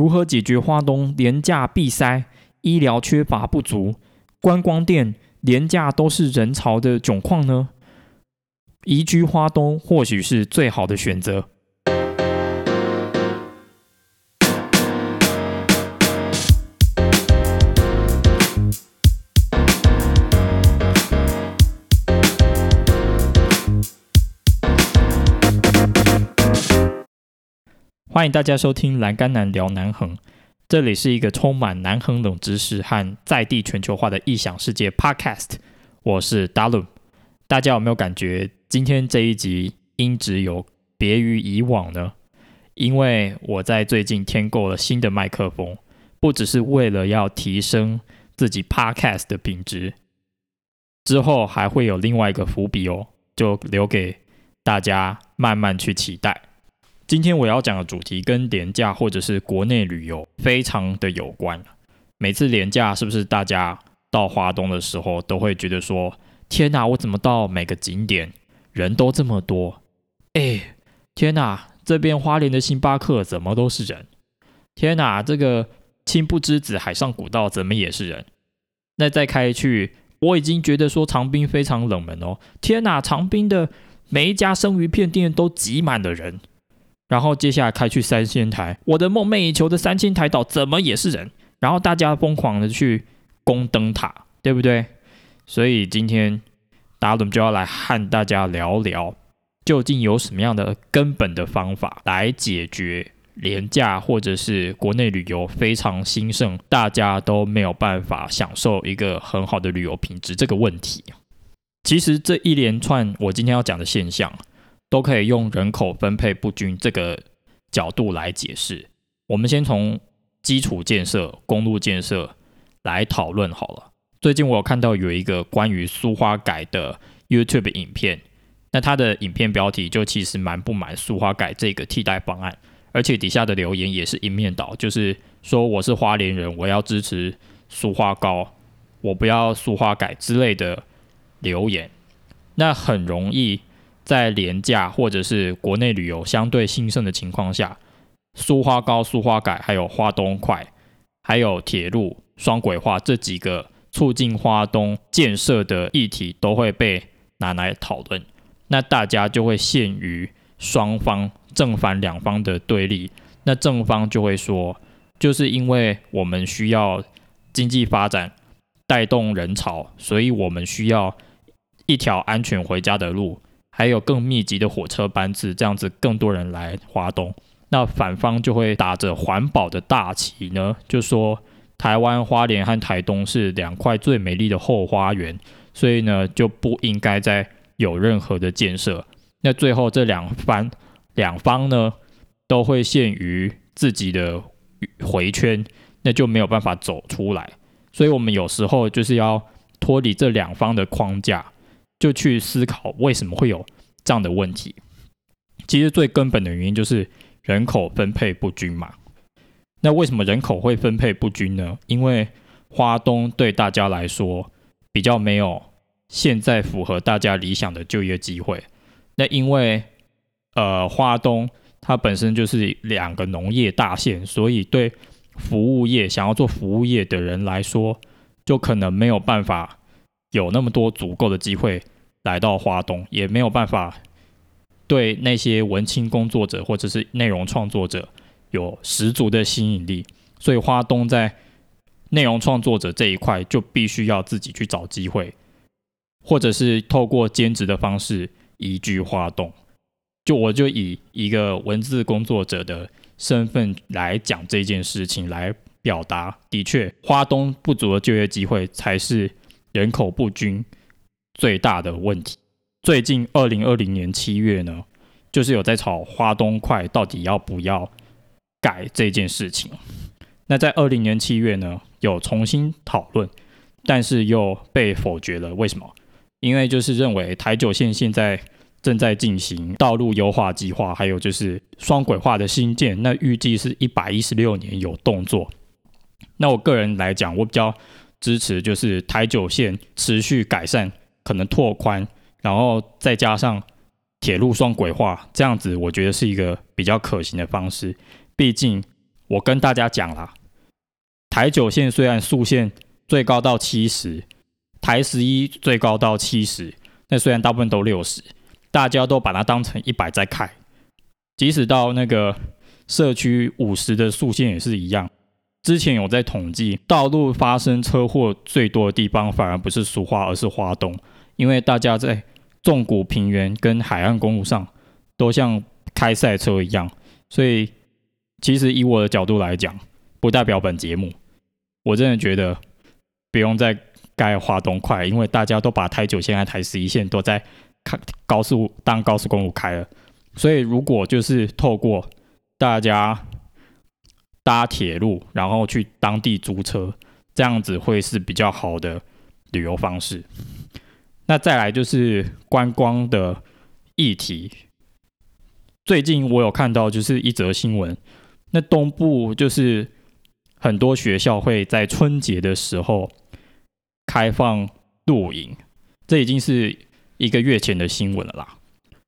如何解决花东廉价闭塞、医疗缺乏不足、观光店廉价都是人潮的窘况呢？移居花东或许是最好的选择。欢迎大家收听《栏杆男聊南横》，这里是一个充满南横冷知识和在地全球化的异想世界 Podcast。我是 d a l u 大家有没有感觉今天这一集音质有别于以往呢？因为我在最近添购了新的麦克风，不只是为了要提升自己 Podcast 的品质，之后还会有另外一个伏笔哦，就留给大家慢慢去期待。今天我要讲的主题跟廉价或者是国内旅游非常的有关。每次廉价是不是大家到华东的时候都会觉得说：天哪，我怎么到每个景点人都这么多？哎，天哪，这边花莲的星巴克怎么都是人？天哪，这个青布之子海上古道怎么也是人？那再开去，我已经觉得说长滨非常冷门哦。天哪，长滨的每一家生鱼片店都挤满了人。然后接下来开去三仙台，我的梦寐以求的三仙台岛怎么也是人？然后大家疯狂的去攻灯塔，对不对？所以今天达伦就要来和大家聊聊，究竟有什么样的根本的方法来解决廉价或者是国内旅游非常兴盛，大家都没有办法享受一个很好的旅游品质这个问题。其实这一连串我今天要讲的现象。都可以用人口分配不均这个角度来解释。我们先从基础建设、公路建设来讨论好了。最近我有看到有一个关于苏花改的 YouTube 影片，那它的影片标题就其实蛮不满苏花改这个替代方案，而且底下的留言也是一面倒，就是说我是花莲人，我要支持苏花高，我不要苏花改之类的留言。那很容易。在廉价或者是国内旅游相对兴盛的情况下，苏花高、苏花改，还有花东快，还有铁路双轨化这几个促进花东建设的议题都会被拿来讨论。那大家就会陷于双方正反两方的对立。那正方就会说，就是因为我们需要经济发展带动人潮，所以我们需要一条安全回家的路。还有更密集的火车班次，这样子更多人来华东。那反方就会打着环保的大旗呢，就说台湾花莲和台东是两块最美丽的后花园，所以呢就不应该再有任何的建设。那最后这两方两方呢都会陷于自己的回圈，那就没有办法走出来。所以我们有时候就是要脱离这两方的框架。就去思考为什么会有这样的问题。其实最根本的原因就是人口分配不均嘛。那为什么人口会分配不均呢？因为花东对大家来说比较没有现在符合大家理想的就业机会。那因为呃花东它本身就是两个农业大县，所以对服务业想要做服务业的人来说，就可能没有办法。有那么多足够的机会来到华东，也没有办法对那些文青工作者或者是内容创作者有十足的吸引力，所以华东在内容创作者这一块就必须要自己去找机会，或者是透过兼职的方式移居华东。就我就以一个文字工作者的身份来讲这件事情，来表达，的确，华东不足的就业机会才是。人口不均最大的问题，最近二零二零年七月呢，就是有在炒花东快到底要不要改这件事情。那在二零年七月呢，有重新讨论，但是又被否决了。为什么？因为就是认为台九线现在正在进行道路优化计划，还有就是双轨化的新建，那预计是一百一十六年有动作。那我个人来讲，我比较。支持就是台九线持续改善，可能拓宽，然后再加上铁路双轨化，这样子我觉得是一个比较可行的方式。毕竟我跟大家讲啦，台九线虽然速线最高到七十，台十一最高到七十，那虽然大部分都六十，大家都把它当成一百在开，即使到那个社区五十的速线也是一样。之前有在统计，道路发生车祸最多的地方，反而不是苏花，而是花东，因为大家在纵谷平原跟海岸公路上都像开赛车一样，所以其实以我的角度来讲，不代表本节目，我真的觉得不用再盖花东快，因为大家都把台九线、台十一线都在开高速当高速公路开了，所以如果就是透过大家。搭铁路，然后去当地租车，这样子会是比较好的旅游方式。那再来就是观光的议题。最近我有看到就是一则新闻，那东部就是很多学校会在春节的时候开放露营，这已经是一个月前的新闻了啦。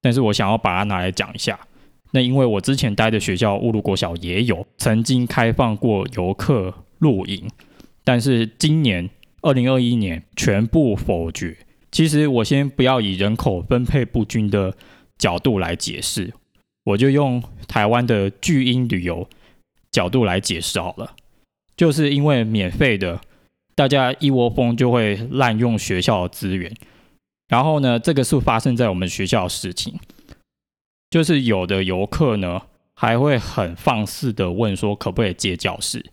但是我想要把它拿来讲一下。那因为我之前待的学校乌鲁国小也有曾经开放过游客露营，但是今年二零二一年全部否决。其实我先不要以人口分配不均的角度来解释，我就用台湾的巨婴旅游角度来解释好了。就是因为免费的，大家一窝蜂就会滥用学校的资源，然后呢，这个是发生在我们学校的事情。就是有的游客呢，还会很放肆的问说，可不可以借教室？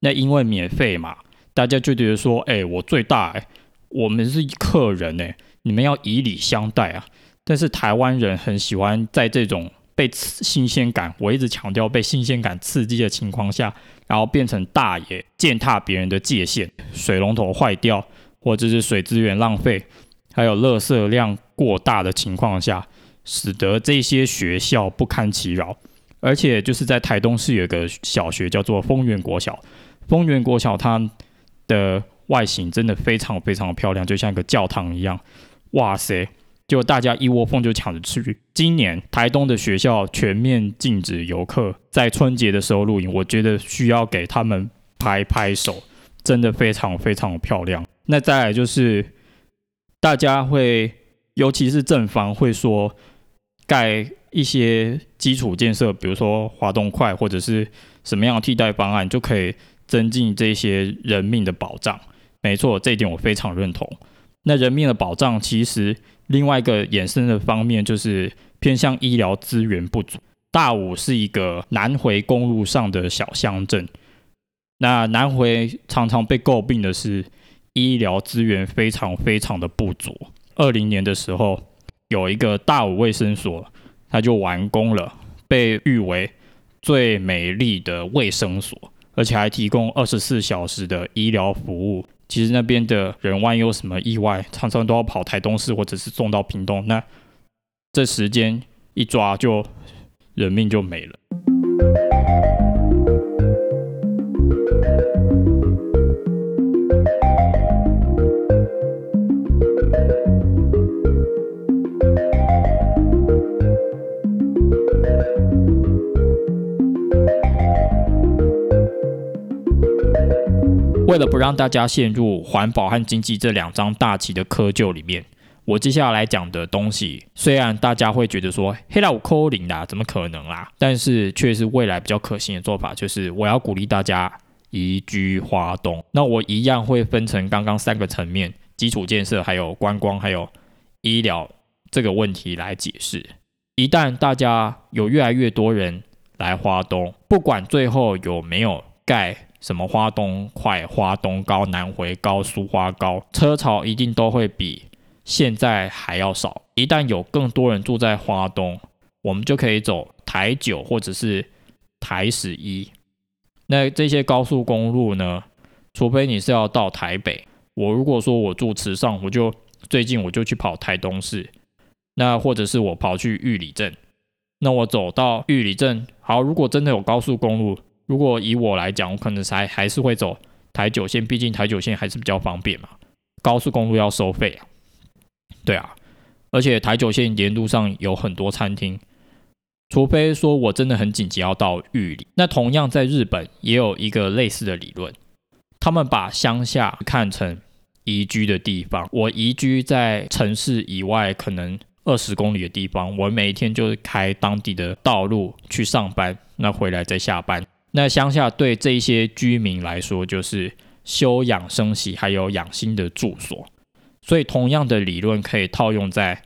那因为免费嘛，大家就觉得说，哎，我最大，哎，我们是客人，哎，你们要以礼相待啊。但是台湾人很喜欢在这种被新鲜感，我一直强调被新鲜感刺激的情况下，然后变成大爷践踏别人的界限，水龙头坏掉，或者是水资源浪费，还有垃圾量过大的情况下。使得这些学校不堪其扰，而且就是在台东市有个小学叫做丰原国小，丰原国小它的外形真的非常非常漂亮，就像一个教堂一样。哇塞！就大家一窝蜂就抢着去。今年台东的学校全面禁止游客在春节的时候露营，我觉得需要给他们拍拍手，真的非常非常漂亮。那再来就是大家会，尤其是正方会说。盖一些基础建设，比如说滑动块或者是什么样的替代方案，就可以增进这些人命的保障。没错，这一点我非常认同。那人命的保障，其实另外一个衍生的方面就是偏向医疗资源不足。大武是一个南回公路上的小乡镇，那南回常常被诟病的是医疗资源非常非常的不足。二零年的时候。有一个大武卫生所，它就完工了，被誉为最美丽的卫生所，而且还提供二十四小时的医疗服务。其实那边的人万一有什么意外，常常都要跑台东市或者是送到屏东，那这时间一抓，就人命就没了。为了不让大家陷入环保和经济这两张大旗的窠臼里面，我接下来讲的东西，虽然大家会觉得说黑老五扣零啦，怎么可能啦？但是却是未来比较可行的做法，就是我要鼓励大家移居华东。那我一样会分成刚刚三个层面：基础建设、还有观光、还有医疗这个问题来解释。一旦大家有越来越多人来华东，不管最后有没有盖。什么花东快、花东高、南回高、苏花高，车潮一定都会比现在还要少。一旦有更多人住在花东，我们就可以走台九或者是台十一。那这些高速公路呢？除非你是要到台北，我如果说我住池上，我就最近我就去跑台东市。那或者是我跑去玉里镇，那我走到玉里镇，好，如果真的有高速公路。如果以我来讲，我可能还还是会走台九线，毕竟台九线还是比较方便嘛。高速公路要收费啊，对啊，而且台九线沿路上有很多餐厅，除非说我真的很紧急要到玉里。那同样在日本也有一个类似的理论，他们把乡下看成宜居的地方。我宜居在城市以外，可能二十公里的地方，我每一天就是开当地的道路去上班，那回来再下班。那乡下对这些居民来说，就是休养生息还有养心的住所。所以，同样的理论可以套用在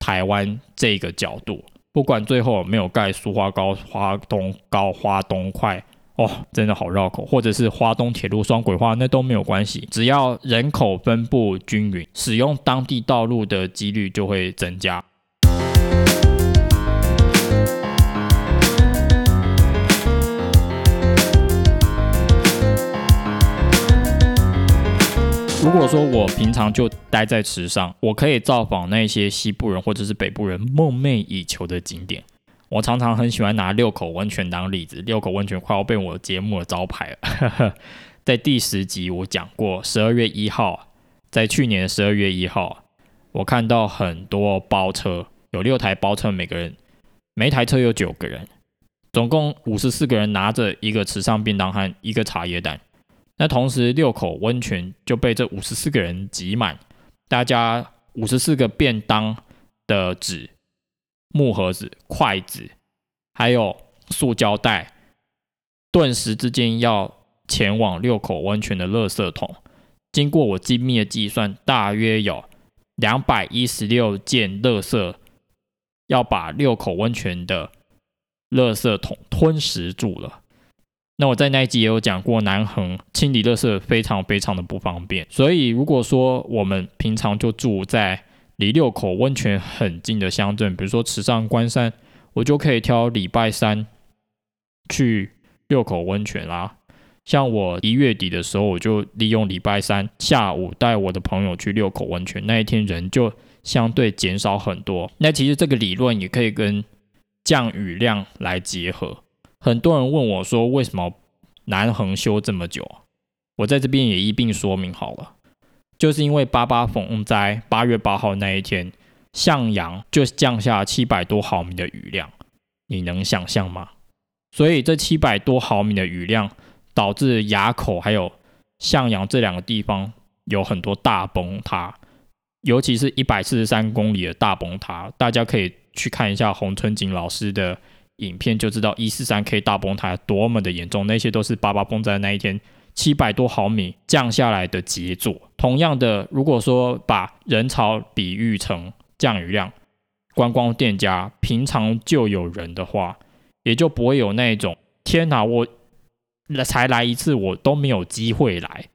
台湾这个角度。不管最后有没有盖苏花高、花东高、花东快，哦，真的好绕口，或者是花东铁路双轨化，那都没有关系。只要人口分布均匀，使用当地道路的几率就会增加。如果说我平常就待在池上，我可以造访那些西部人或者是北部人梦寐以求的景点。我常常很喜欢拿六口温泉当例子，六口温泉快要被我节目的招牌了。在第十集我讲过，十二月一号，在去年十二月一号，我看到很多包车，有六台包车，每个人每台车有九个人，总共五十四个人拿着一个池上便当和一个茶叶蛋。那同时，六口温泉就被这五十四个人挤满，大家五十四个便当的纸、木盒子、筷子，还有塑胶袋，顿时之间要前往六口温泉的垃圾桶。经过我精密的计算，大约有两百一十六件垃圾要把六口温泉的垃圾桶吞食住了。那我在那一集也有讲过，南横清理垃圾非常非常的不方便，所以如果说我们平常就住在离六口温泉很近的乡镇，比如说池上关山，我就可以挑礼拜三去六口温泉啦。像我一月底的时候，我就利用礼拜三下午带我的朋友去六口温泉，那一天人就相对减少很多。那其实这个理论也可以跟降雨量来结合。很多人问我说：“为什么南横修这么久？”我在这边也一并说明好了，就是因为八八风灾八月八号那一天，向阳就降下七百多毫米的雨量，你能想象吗？所以这七百多毫米的雨量，导致垭口还有向阳这两个地方有很多大崩塌，尤其是一百四十三公里的大崩塌，大家可以去看一下洪春景老师的。影片就知道一四三 K 大崩塌多么的严重，那些都是八八崩灾那一天七百多毫米降下来的杰作。同样的，如果说把人潮比喻成降雨量，观光店家平常就有人的话，也就不会有那种天哪，我来才来一次，我都没有机会来，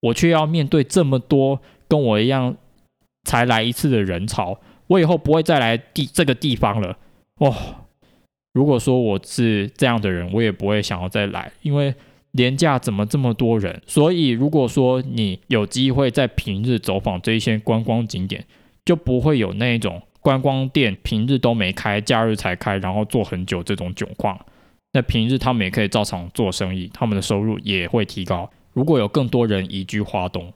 我却要面对这么多跟我一样才来一次的人潮，我以后不会再来地这个地方了，哇！如果说我是这样的人，我也不会想要再来，因为廉价怎么这么多人？所以如果说你有机会在平日走访这一些观光景点，就不会有那种观光店平日都没开，假日才开，然后做很久这种窘况。那平日他们也可以照常做生意，他们的收入也会提高。如果有更多人移居华东，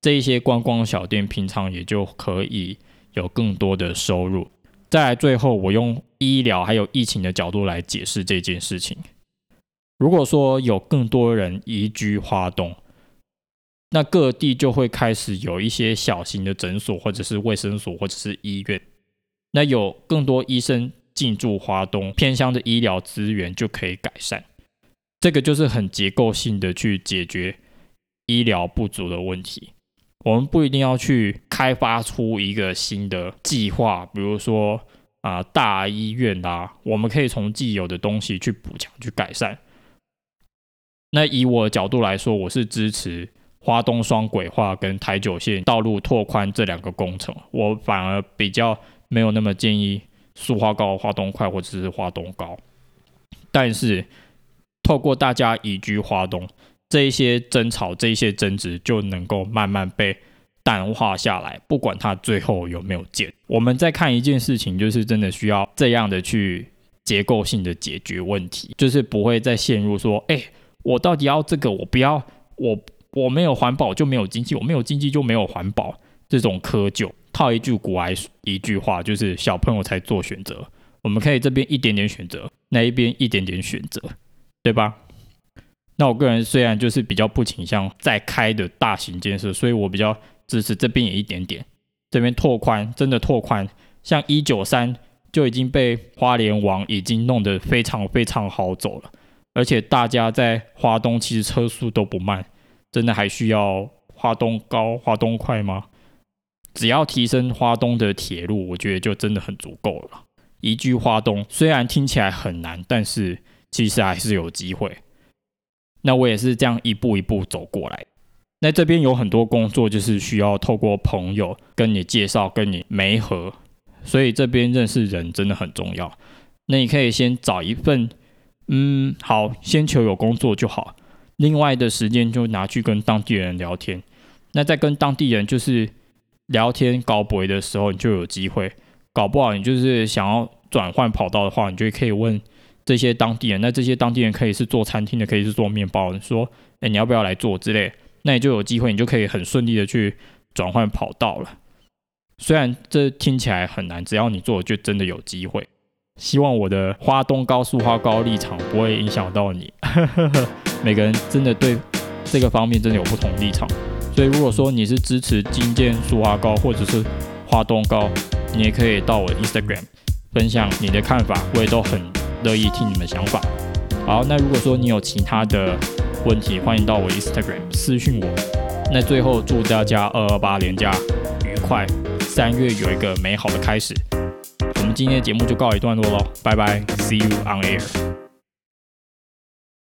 这一些观光小店平常也就可以有更多的收入。再来，最后我用医疗还有疫情的角度来解释这件事情。如果说有更多人移居花东，那各地就会开始有一些小型的诊所，或者是卫生所，或者是医院。那有更多医生进驻花东，偏乡的医疗资源就可以改善。这个就是很结构性的去解决医疗不足的问题。我们不一定要去开发出一个新的计划，比如说啊大医院啦，我们可以从既有的东西去补强、去改善。那以我的角度来说，我是支持花东双轨化跟台九线道路拓宽这两个工程，我反而比较没有那么建议苏花高、花东快或者是花东高。但是透过大家移居花东。这一些争吵，这一些争执就能够慢慢被淡化下来，不管它最后有没有见。我们在看一件事情，就是真的需要这样的去结构性的解决问题，就是不会再陷入说，哎，我到底要这个，我不要，我我没有环保就没有经济，我没有经济就没有环保这种窠臼。套一句古来一句话，就是小朋友才做选择，我们可以这边一点点选择，那一边一点点选择，对吧？那我个人虽然就是比较不倾向再开的大型建设，所以我比较支持这边也一点点，这边拓宽真的拓宽，像一九三就已经被花莲王已经弄得非常非常好走了，而且大家在花东其实车速都不慢，真的还需要花东高、花东快吗？只要提升花东的铁路，我觉得就真的很足够了。移居花东虽然听起来很难，但是其实还是有机会。那我也是这样一步一步走过来。那这边有很多工作，就是需要透过朋友跟你介绍、跟你媒合，所以这边认识人真的很重要。那你可以先找一份，嗯，好，先求有工作就好。另外的时间就拿去跟当地人聊天。那在跟当地人就是聊天搞博的时候，你就有机会。搞不好你就是想要转换跑道的话，你就可以问。这些当地人，那这些当地人可以是做餐厅的，可以是做面包的。说，哎，你要不要来做之类？那你就有机会，你就可以很顺利的去转换跑道了。虽然这听起来很难，只要你做，就真的有机会。希望我的花东高速花高立场不会影响到你。每个人真的对这个方面真的有不同立场，所以如果说你是支持金建苏花高或者是花东高，你也可以到我 Instagram 分享你的看法，我也都很。乐意听你们想法。好，那如果说你有其他的问题，欢迎到我 Instagram 私讯我。那最后祝大家二二八连假愉快，三月有一个美好的开始。我们今天的节目就告一段落喽，拜拜，See you on air。